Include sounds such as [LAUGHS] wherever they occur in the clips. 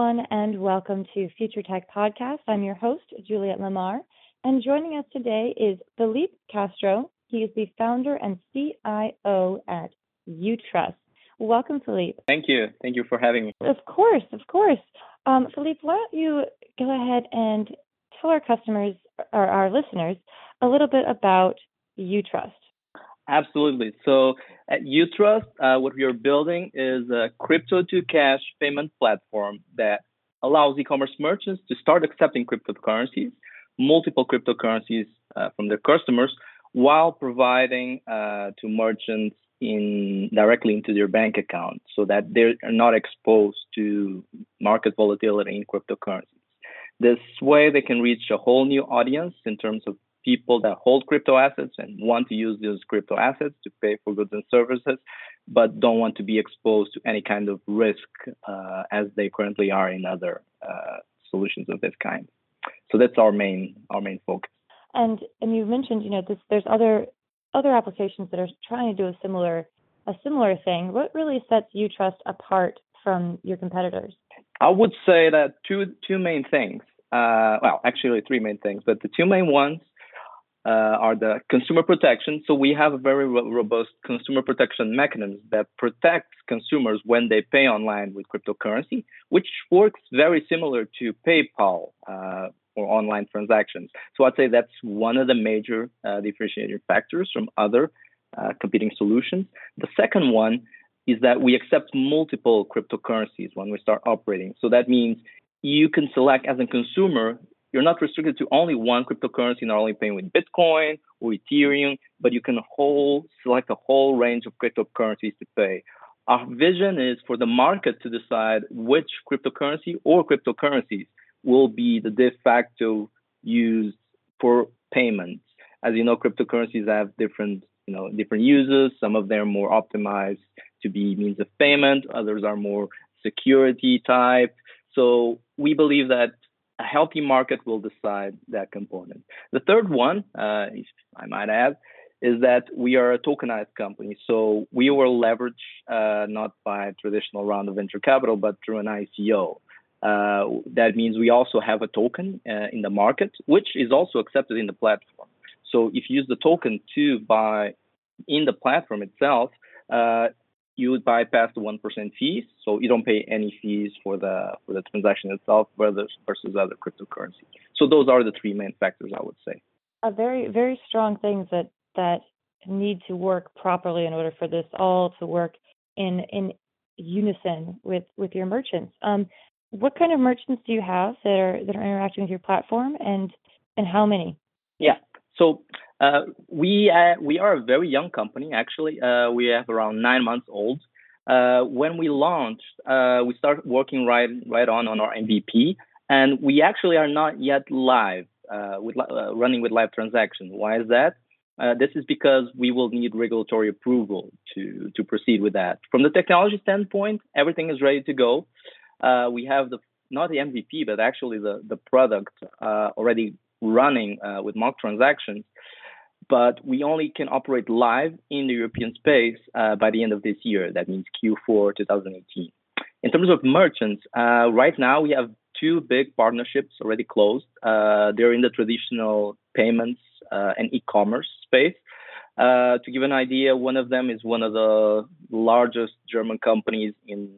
everyone, and welcome to Future Tech Podcast. I'm your host, Juliet Lamar, and joining us today is Philippe Castro. He is the founder and CIO at UTrust. Welcome, Philippe. Thank you. Thank you for having me. Of course, of course. Um, Felipe, why don't you go ahead and tell our customers or our listeners a little bit about UTrust? Absolutely. So at UTrust, uh, what we are building is a crypto to cash payment platform that allows e-commerce merchants to start accepting cryptocurrencies, multiple cryptocurrencies uh, from their customers, while providing uh, to merchants in directly into their bank account, so that they're not exposed to market volatility in cryptocurrencies. This way, they can reach a whole new audience in terms of people that hold crypto assets and want to use those crypto assets to pay for goods and services, but don't want to be exposed to any kind of risk uh, as they currently are in other uh, solutions of this kind. So that's our main our main focus. And and you mentioned you know this, there's other other applications that are trying to do a similar a similar thing. What really sets UTrust apart from your competitors? I would say that two two main things. Uh, well, actually three main things, but the two main ones are the consumer protection. So we have a very ro- robust consumer protection mechanism that protects consumers when they pay online with cryptocurrency, which works very similar to PayPal uh, for online transactions. So I'd say that's one of the major uh, differentiating factors from other uh, competing solutions. The second one is that we accept multiple cryptocurrencies when we start operating. So that means you can select as a consumer you're not restricted to only one cryptocurrency, not only paying with Bitcoin or Ethereum, but you can whole select a whole range of cryptocurrencies to pay. Our vision is for the market to decide which cryptocurrency or cryptocurrencies will be the de facto used for payments. As you know, cryptocurrencies have different, you know, different uses. Some of them are more optimized to be means of payment. Others are more security type. So we believe that a healthy market will decide that component. The third one, uh, I might add, is that we are a tokenized company. So we will leverage uh, not by a traditional round of venture capital, but through an ICO. Uh, that means we also have a token uh, in the market, which is also accepted in the platform. So if you use the token to buy in the platform itself, uh, you would bypass the one percent fees, so you don't pay any fees for the for the transaction itself, versus versus other cryptocurrencies. So those are the three main factors I would say. A very very strong things that that need to work properly in order for this all to work in in unison with with your merchants. Um, what kind of merchants do you have that are that are interacting with your platform, and and how many? Yeah. So uh, we uh, we are a very young company. Actually, uh, we have around nine months old. Uh, when we launched, uh, we started working right right on on our MVP, and we actually are not yet live with running with live transactions. Why is that? this is because we will need regulatory approval to to proceed with that. From the technology standpoint, everything is ready to go. we have the not the MVP, but actually the the product already running with mock transactions but we only can operate live in the European space uh, by the end of this year. That means Q4 2018. In terms of merchants, uh, right now we have two big partnerships already closed. Uh, they're in the traditional payments uh, and e-commerce space. Uh, to give an idea, one of them is one of the largest German companies in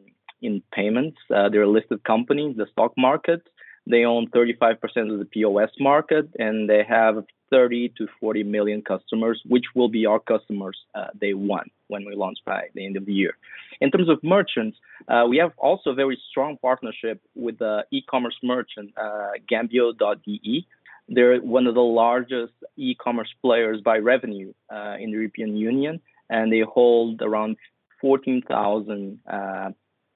in payments. Uh, they're a listed company in the stock market. They own 35% of the POS market, and they have 30 to 40 million customers, which will be our customers uh, day one when we launch by the end of the year. In terms of merchants, uh, we have also a very strong partnership with the e-commerce merchant uh, Gambio.de. They're one of the largest e-commerce players by revenue uh, in the European Union, and they hold around 14,000 uh,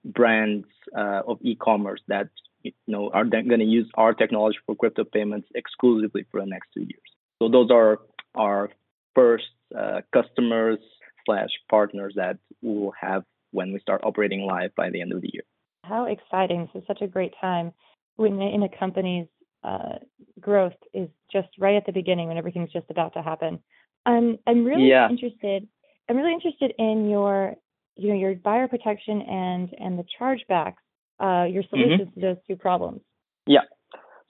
brands uh, of e-commerce that you know are going to use our technology for crypto payments exclusively for the next two years. So those are our first uh, customers slash partners that we will have when we start operating live by the end of the year. How exciting! This is such a great time when in a company's uh, growth is just right at the beginning when everything's just about to happen. Um, I'm really yeah. interested. I'm really interested in your, you know, your buyer protection and and the chargebacks. Uh, your mm-hmm. solutions mm-hmm. to those two problems. Yeah.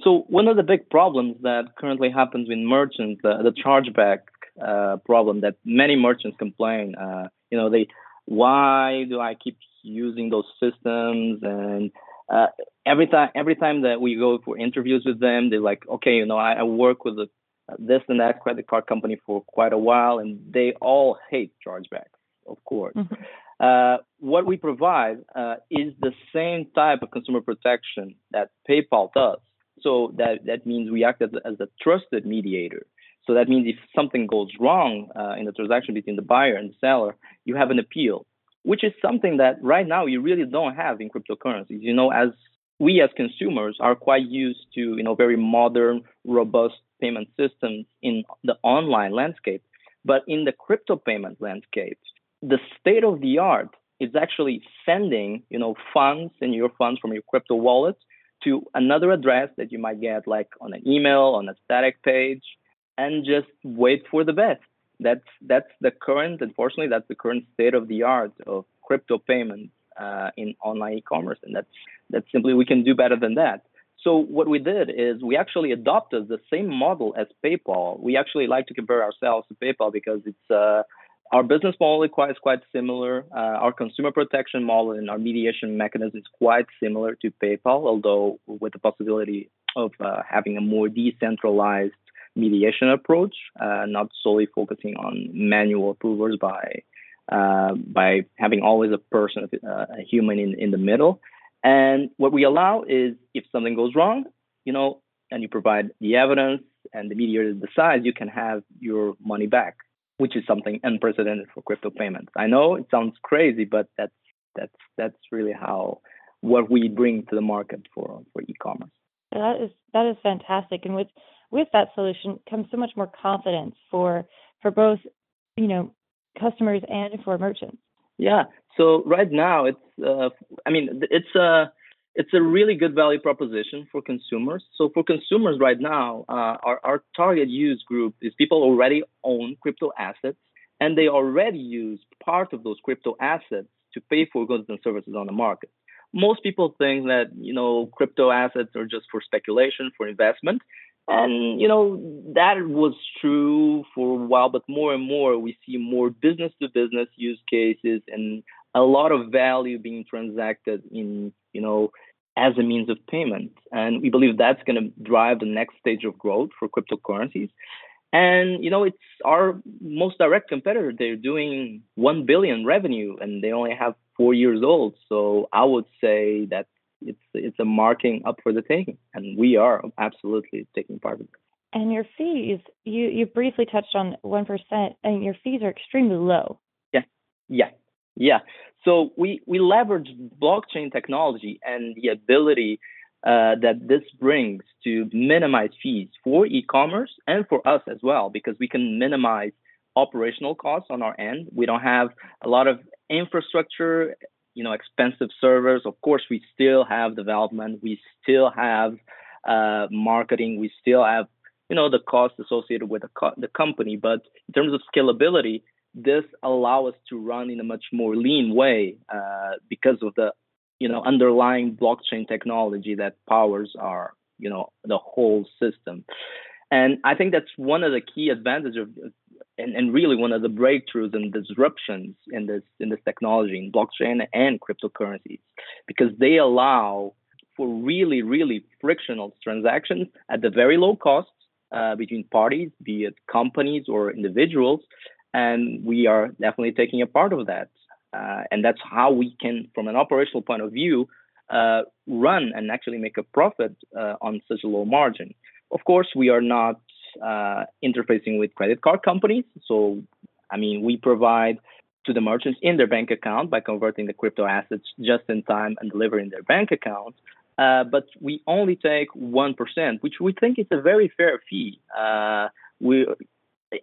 So one of the big problems that currently happens with merchants, uh, the chargeback uh, problem that many merchants complain. Uh, you know, they why do I keep using those systems and uh, every time every time that we go for interviews with them, they're like, okay, you know, I, I work with a, this and that credit card company for quite a while, and they all hate chargebacks, of course. Mm-hmm. Uh, what we provide uh, is the same type of consumer protection that PayPal does. So that that means we act as, as a trusted mediator. So that means if something goes wrong uh, in the transaction between the buyer and the seller, you have an appeal, which is something that right now you really don't have in cryptocurrencies. You know, as we as consumers are quite used to, you know, very modern, robust payment systems in the online landscape. But in the crypto payment landscape, the state of the art is actually sending, you know, funds and your funds from your crypto wallet to another address that you might get like on an email, on a static page, and just wait for the best. That's that's the current, unfortunately, that's the current state of the art of crypto payments uh, in online e-commerce, and that's that's simply we can do better than that. So what we did is we actually adopted the same model as PayPal. We actually like to compare ourselves to PayPal because it's uh, our business model is quite, is quite similar. Uh, our consumer protection model and our mediation mechanism is quite similar to PayPal, although with the possibility of uh, having a more decentralized mediation approach, uh, not solely focusing on manual approvers by uh, by having always a person, uh, a human in, in the middle. And what we allow is if something goes wrong, you know, and you provide the evidence and the mediator decides, you can have your money back, which is something unprecedented for crypto payments. I know it sounds crazy, but that's that's that's really how what we bring to the market for for e-commerce. That is that is fantastic, and with with that solution comes so much more confidence for for both you know customers and for merchants. Yeah. So right now it's uh, I mean it's a it's a really good value proposition for consumers. So for consumers right now, uh, our our target use group is people already own crypto assets and they already use part of those crypto assets to pay for goods and services on the market. Most people think that you know crypto assets are just for speculation, for investment, and, you know, that was true for a while, but more and more we see more business to business use cases and a lot of value being transacted in, you know, as a means of payment. And we believe that's going to drive the next stage of growth for cryptocurrencies. And, you know, it's our most direct competitor. They're doing 1 billion revenue and they only have four years old. So I would say that it's it's a marking up for the taking, and we are absolutely taking part in it. And your fees, you you briefly touched on one percent, and your fees are extremely low. Yeah, yeah, yeah. So we we leverage blockchain technology and the ability uh, that this brings to minimize fees for e-commerce and for us as well, because we can minimize operational costs on our end. We don't have a lot of infrastructure you know expensive servers. Of course, we still have development, we still have uh, marketing, we still have you know the cost associated with the, co- the company. But in terms of scalability, this allow us to run in a much more lean way uh, because of the you know underlying blockchain technology that powers our you know the whole system. And I think that's one of the key advantages of and, and really one of the breakthroughs and disruptions in this in this technology in blockchain and cryptocurrencies because they allow for really really frictionless transactions at the very low cost uh, between parties be it companies or individuals and we are definitely taking a part of that uh, and that's how we can from an operational point of view uh, run and actually make a profit uh, on such a low margin of course we are not uh, interfacing with credit card companies. So, I mean, we provide to the merchants in their bank account by converting the crypto assets just in time and delivering their bank account. uh, but we only take 1%, which we think is a very fair fee. Uh, we,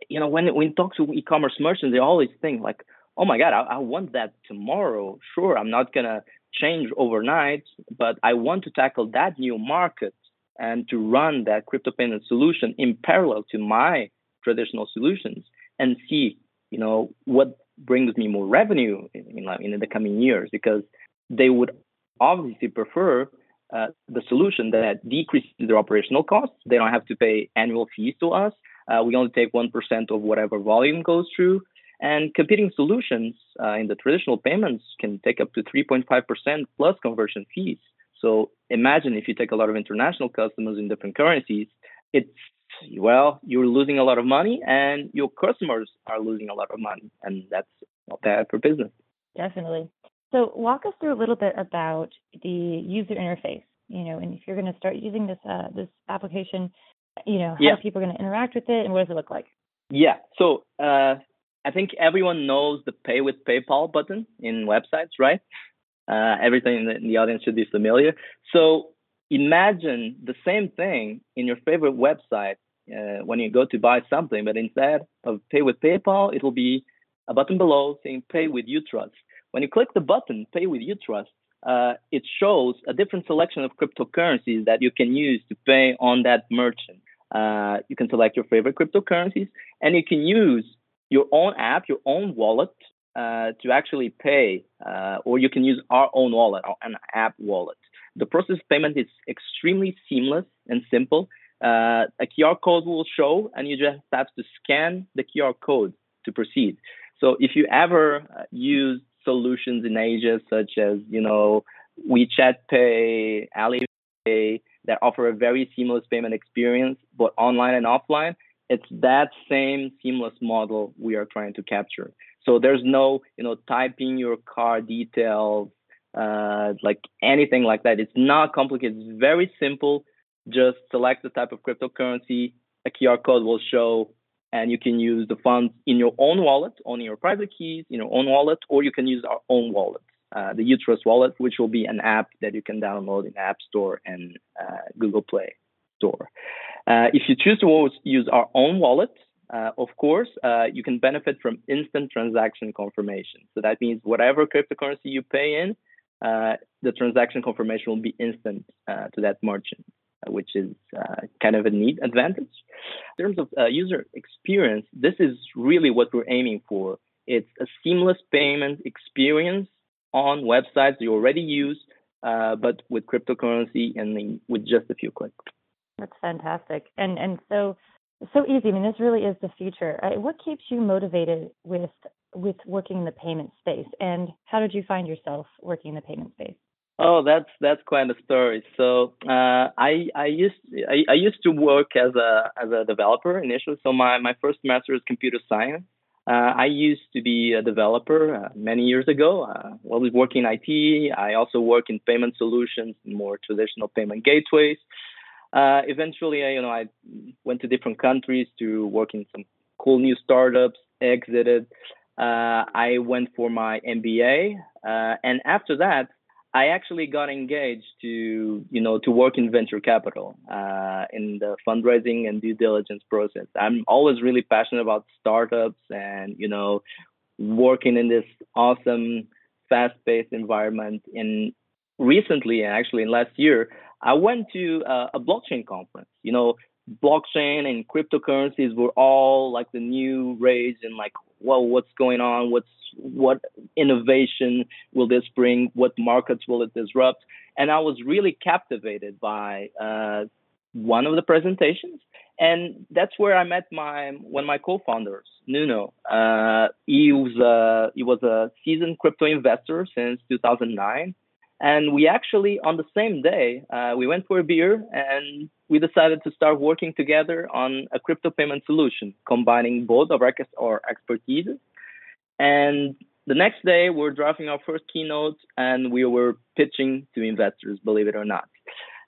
you know, when, we talk to e-commerce merchants, they always think like, oh my God, I, I want that tomorrow. Sure, I'm not to change overnight, but I want to tackle that new market and to run that crypto payment solution in parallel to my traditional solutions and see, you know, what brings me more revenue in, in, in the coming years because they would obviously prefer uh, the solution that decreases their operational costs. They don't have to pay annual fees to us. Uh, we only take 1% of whatever volume goes through. And competing solutions uh, in the traditional payments can take up to 3.5% plus conversion fees. So imagine if you take a lot of international customers in different currencies, it's well, you're losing a lot of money and your customers are losing a lot of money. And that's not bad for business. Definitely. So walk us through a little bit about the user interface. You know, and if you're going to start using this uh, this application, you know, how yeah. are people going to interact with it, and what does it look like? Yeah. So uh, I think everyone knows the Pay with PayPal button in websites, right? Uh, everything in the, audience should be familiar. So imagine the same thing in your favorite website uh, when you go to buy something, but instead of Pay with PayPal, it will be a button below saying Pay with UTrust. When you click the button, Pay with UTrust, uh, it shows a different selection of cryptocurrencies that you can use to pay on that merchant. Uh, you can select your favorite cryptocurrencies, and you can use your own app, your own wallet, uh, to actually pay, uh, or you can use our own wallet, an app wallet. The process of payment is extremely seamless and simple. Uh, a QR code will show, and you just have to scan the QR code to proceed. So if you ever uh, use solutions in Asia, such as you know WeChat Pay, Alipay, that offer a very seamless payment experience, both online and offline. It's that same seamless model we are trying to capture. So there's no, you know, typing your card details, uh, like anything like that. It's not complicated. It's very simple. Just select the type of cryptocurrency. A QR code will show and you can use the funds in your own wallet, on your private keys, in your own wallet, or you can use our own wallet, uh, the UTrust wallet, which will be an app that you can download in App Store and uh, Google Play Store. Uh, if you choose to use our own wallet, uh, of course, uh, you can benefit from instant transaction confirmation. So that means whatever cryptocurrency you pay in, the transaction confirmation will be instant to that merchant which is kind of a neat advantage. In terms of user experience, this is really what we're aiming for. It's a seamless payment experience on websites you already use, uh, but with cryptocurrency and with just a few clicks. That's fantastic, and and so so easy. I mean, this really is the future. Uh, what keeps you motivated with with working in the payment space, and how did you find yourself working in the payment space? Oh, that's that's quite a story. So uh, I I used I, I used to work as a as a developer initially. So my my first master is computer science. Uh, I used to be a developer uh, many years ago. Uh, I was working in IT, I also work in payment solutions, more traditional payment gateways. Uh, eventually, I, you know, I went to different countries to work in some cool new startups. Exited. Uh, I went for my MBA, uh, and after that, I actually got engaged to, you know, to work in venture capital uh, in the fundraising and due diligence process. I'm always really passionate about startups and, you know, working in this awesome, fast-paced environment. And recently, actually, in last year, I went to a, a blockchain conference. You know, blockchain and cryptocurrencies were all like the new rage and like, well, what's going on? What's what innovation will this bring? What markets will it disrupt? And I was really captivated by uh, one of the presentations, and that's where I met my one of my co-founders, Nuno. Uh, he was a, he was a seasoned crypto investor since 2009, and we actually on the same day uh, we went for a beer and we decided to start working together on a crypto payment solution, combining both of our, our expertise and the next day, we're drafting our first keynote and we were pitching to investors, believe it or not.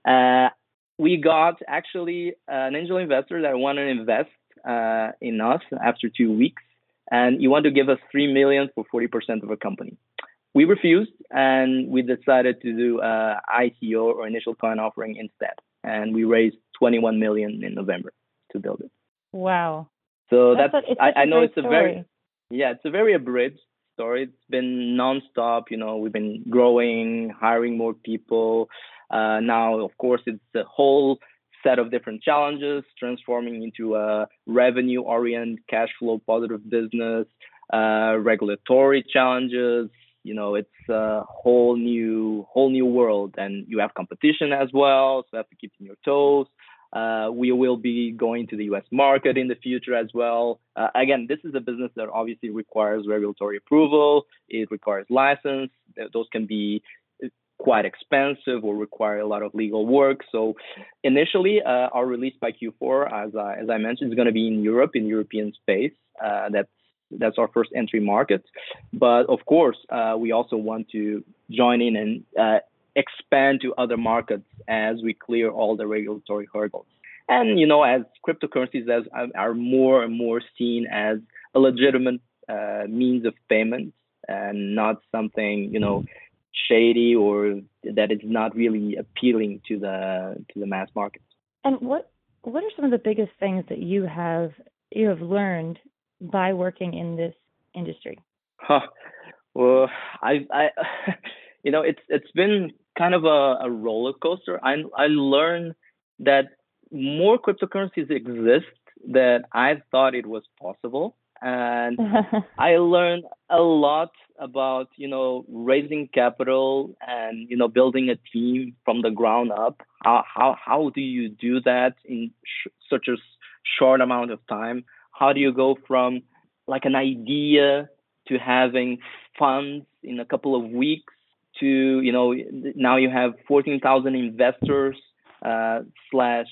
Uh, we got actually an angel investor that wanted to invest uh, in us after two weeks, and he wanted to give us three million for 40% of a company. We refused and we decided to do a ICO or initial coin offering instead. And we raised 21 million in November to build it. Wow. So that's, that's a, I, I know it's a story. very yeah, it's a very abridged story. It's been nonstop. You know, we've been growing, hiring more people. Uh, now, of course, it's a whole set of different challenges, transforming into a revenue-oriented, cash flow positive business, uh, regulatory challenges. You know, it's a whole new, whole new world, and you have competition as well. So you have to keep your toes. Uh, we will be going to the US market in the future as well. Uh, again, this is a business that obviously requires regulatory approval, it requires license. Those can be quite expensive or require a lot of legal work. So initially, uh, our release by Q4, as I, as I mentioned, is going to be in Europe, in European space. Uh, that's that's our first entry market. But of course, uh, we also want to join in and uh, expand to other markets as we clear all the regulatory hurdles. And you know, as cryptocurrencies as are more and more seen as a legitimate uh, means of payment and not something you know shady or that is not really appealing to the to the mass market. And what what are some of the biggest things that you have you have learned by working in this industry? Huh. Well, I I [LAUGHS] you know it's it's been kind of a, a roller coaster. I I learned that more cryptocurrencies exist than I thought it was possible, and [LAUGHS] I learned a lot about you know raising capital and you know building a team from the ground up. How how how do you do that in sh- such a short amount of time? How do you go from like an idea to having funds in a couple of weeks to you know now you have 14,000 investors uh, slash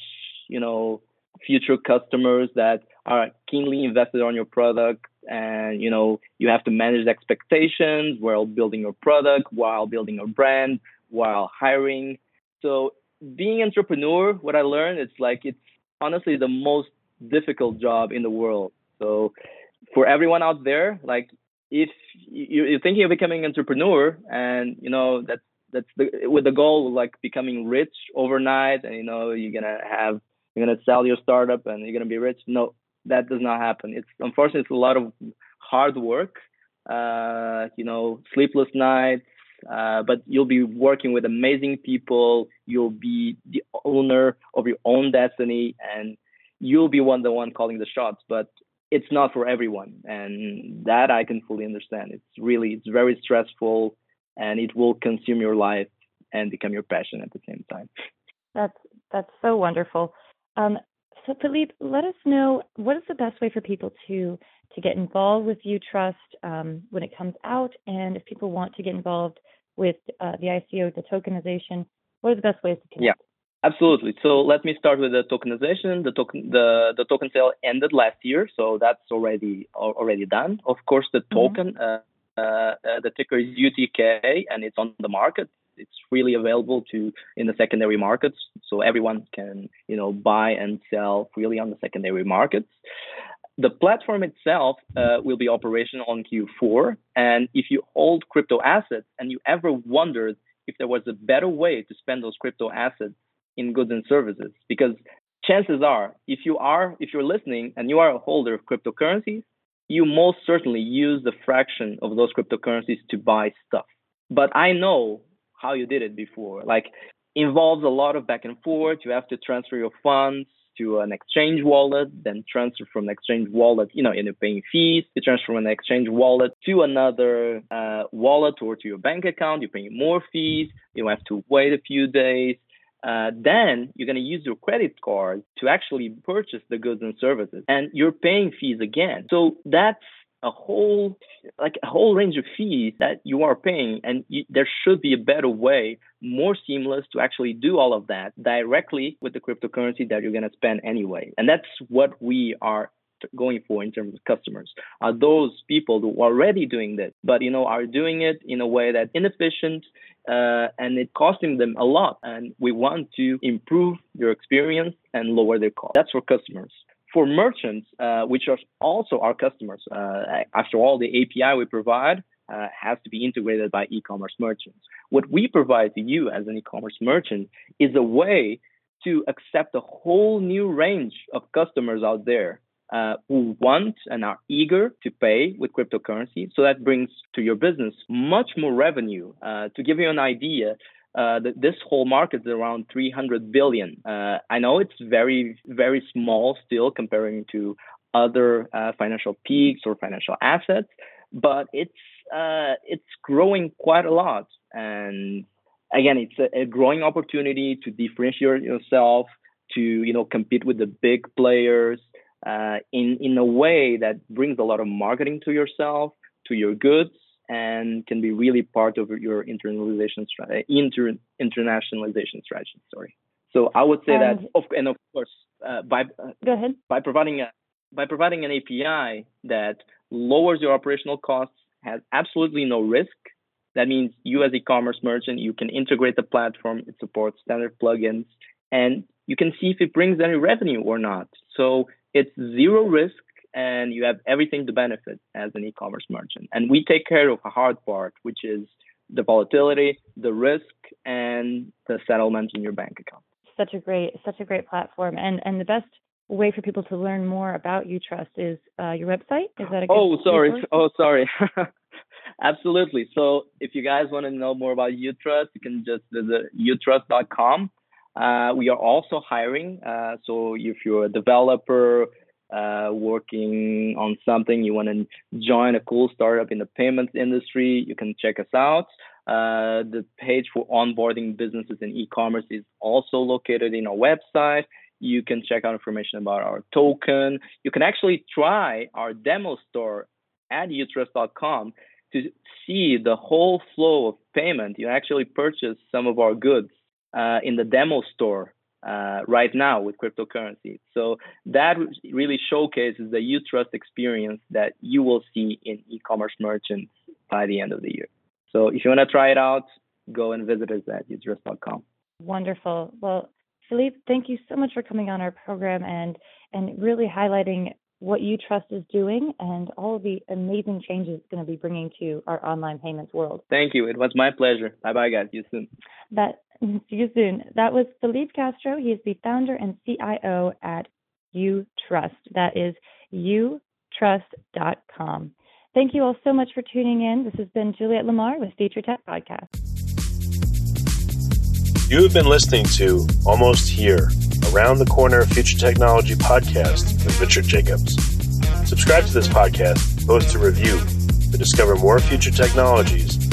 you know future customers that are keenly invested on your product and you know you have to manage expectations while building your product while building your brand while hiring. So being entrepreneur what i learned it's like it's honestly the most difficult job in the world. So for everyone out there like if you're thinking of becoming an entrepreneur and you know that's that's the with the goal of like becoming rich overnight and you know you're gonna have you're gonna sell your startup and you're gonna be rich no that does not happen. It's unfortunately it's a lot of hard work uh, you know sleepless nights uh, but you'll be working with amazing people. You'll be the owner of your own destiny and you'll be one the one calling the shots but it's not for everyone. And that i can fully understand. It's really it's very stressful and it will consume your life and become your passion at the same time. That's that's so wonderful. Um, so philippe let us know what is the best way for people to to get involved with uTrust um, when it comes out? And if people want to get involved with uh, the ico the tokenization what are the best ways to connect? Yeah Absolutely. So let me start with the tokenization. The token the, the token sale ended last year, so that's already already done. Of course, the mm-hmm. token mm-hmm. uh, uh, the ticker is UTK and it's on the market. It's really available to in the secondary markets, so everyone can you know buy and sell freely on the secondary markets. The platform itself uh, will be operational on Q4, and if you hold crypto assets and you ever wondered if there was a better way to spend those crypto assets in goods and services because chances are if you are if you're listening and you are a holder of cryptocurrencies you most certainly use the fraction of those cryptocurrencies to buy stuff but i know how you did it before like involves a lot of back and forth you have to transfer your funds to an exchange wallet, then transfer from an exchange wallet, you know, and you're paying fees. You transfer from an exchange wallet to another uh, wallet or to your bank account. You're paying more fees. You have to wait a few days uh, then you're going to use your credit card to actually purchase the goods and services and you're paying fees again. So that's a whole like a whole range of fees that you are paying and you, there should be a better way more seamless to actually do all of that directly with the cryptocurrency that you're going to spend anyway. And that's what we are going for in terms of customers are those people who are already doing this but you know are doing it in a way that's inefficient uh, and it costing them a lot. And we want to improve their experience and lower their cost. That's for customers. For merchants uh, which are also our customers uh, after all the api we provide uh, has to be integrated by e-commerce merchants. What we provide to you as an e-commerce merchant is a way to accept a whole new range of customers out there uh, who want and are eager to pay with cryptocurrency. So that brings to your business much more revenue. Uh, to give you an idea, uh, this whole market is around 300 billion. Uh, I know it's very, very small still comparing to other uh, financial peaks or financial assets, but it's uh, it's growing quite a lot. And again, it's a, a growing opportunity to differentiate yourself, to you know compete with the big players uh, in in a way that brings a lot of marketing to yourself, to your goods, and can be really part of your internalization strategy, inter, internationalization strategy. Sorry. So I would say and that, of, and of course, uh, by uh, go ahead by providing a by providing an API that lowers your operational costs, has absolutely no risk. That means you as e-commerce merchant, you can integrate the platform. It supports standard plugins, and you can see if it brings any revenue or not. So it's zero risk and you have everything to benefit as an e-commerce merchant. And we take care of the hard part, which is the volatility, the risk, and the settlement in your bank account. Such a great, such a great platform, and and the best way for people to learn more about UTrust is uh, your website. Is that a good Oh, sorry. Resource? Oh, sorry. [LAUGHS] Absolutely. So if you guys want to know more about UTrust, you can just visit utrust.com. Uh, we are also hiring. Uh, so if you're a developer uh, working on something, you want to join a cool startup in the payments industry, you can check us out. Uh, the page for onboarding businesses in e-commerce is also located in our website. You can check out information about our token. You can actually try our demo store at utrust.com to see the whole flow of payment. You actually purchase some of our goods uh, in the demo store uh, right now with cryptocurrency. So that really showcases the UTrust experience that you will see in e-commerce merchants by the end of the year. So if you want to try it out, go and visit us at utrust.com. Wonderful. Well, Philippe, thank you so much for coming on our program and and really highlighting what UTrust is doing and all the amazing changes it's going to be bringing to our online payments world. Thank you. It was my pleasure. Bye bye, guys. See you soon. That [LAUGHS] see you soon. That was Philippe Castro. He is the founder and CIO at UTrust. That is utrust.com. Thank you all so much for tuning in. This has been Juliet Lamar with Future Tech Podcast. You have been listening to Almost Here Around the Corner Future Technology podcast with Richard Jacobs. Subscribe to this podcast, post a review to discover more future technologies